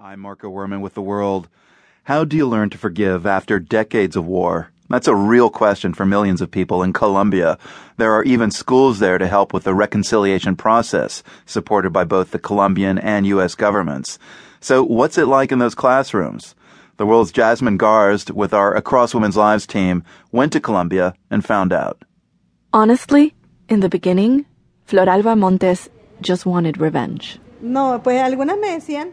I'm Marco Werman with The World. How do you learn to forgive after decades of war? That's a real question for millions of people in Colombia. There are even schools there to help with the reconciliation process, supported by both the Colombian and U.S. governments. So, what's it like in those classrooms? The world's Jasmine Garsd with our Across Women's Lives team, went to Colombia and found out. Honestly, in the beginning, Floralva Montes just wanted revenge. No, pues algunas me decían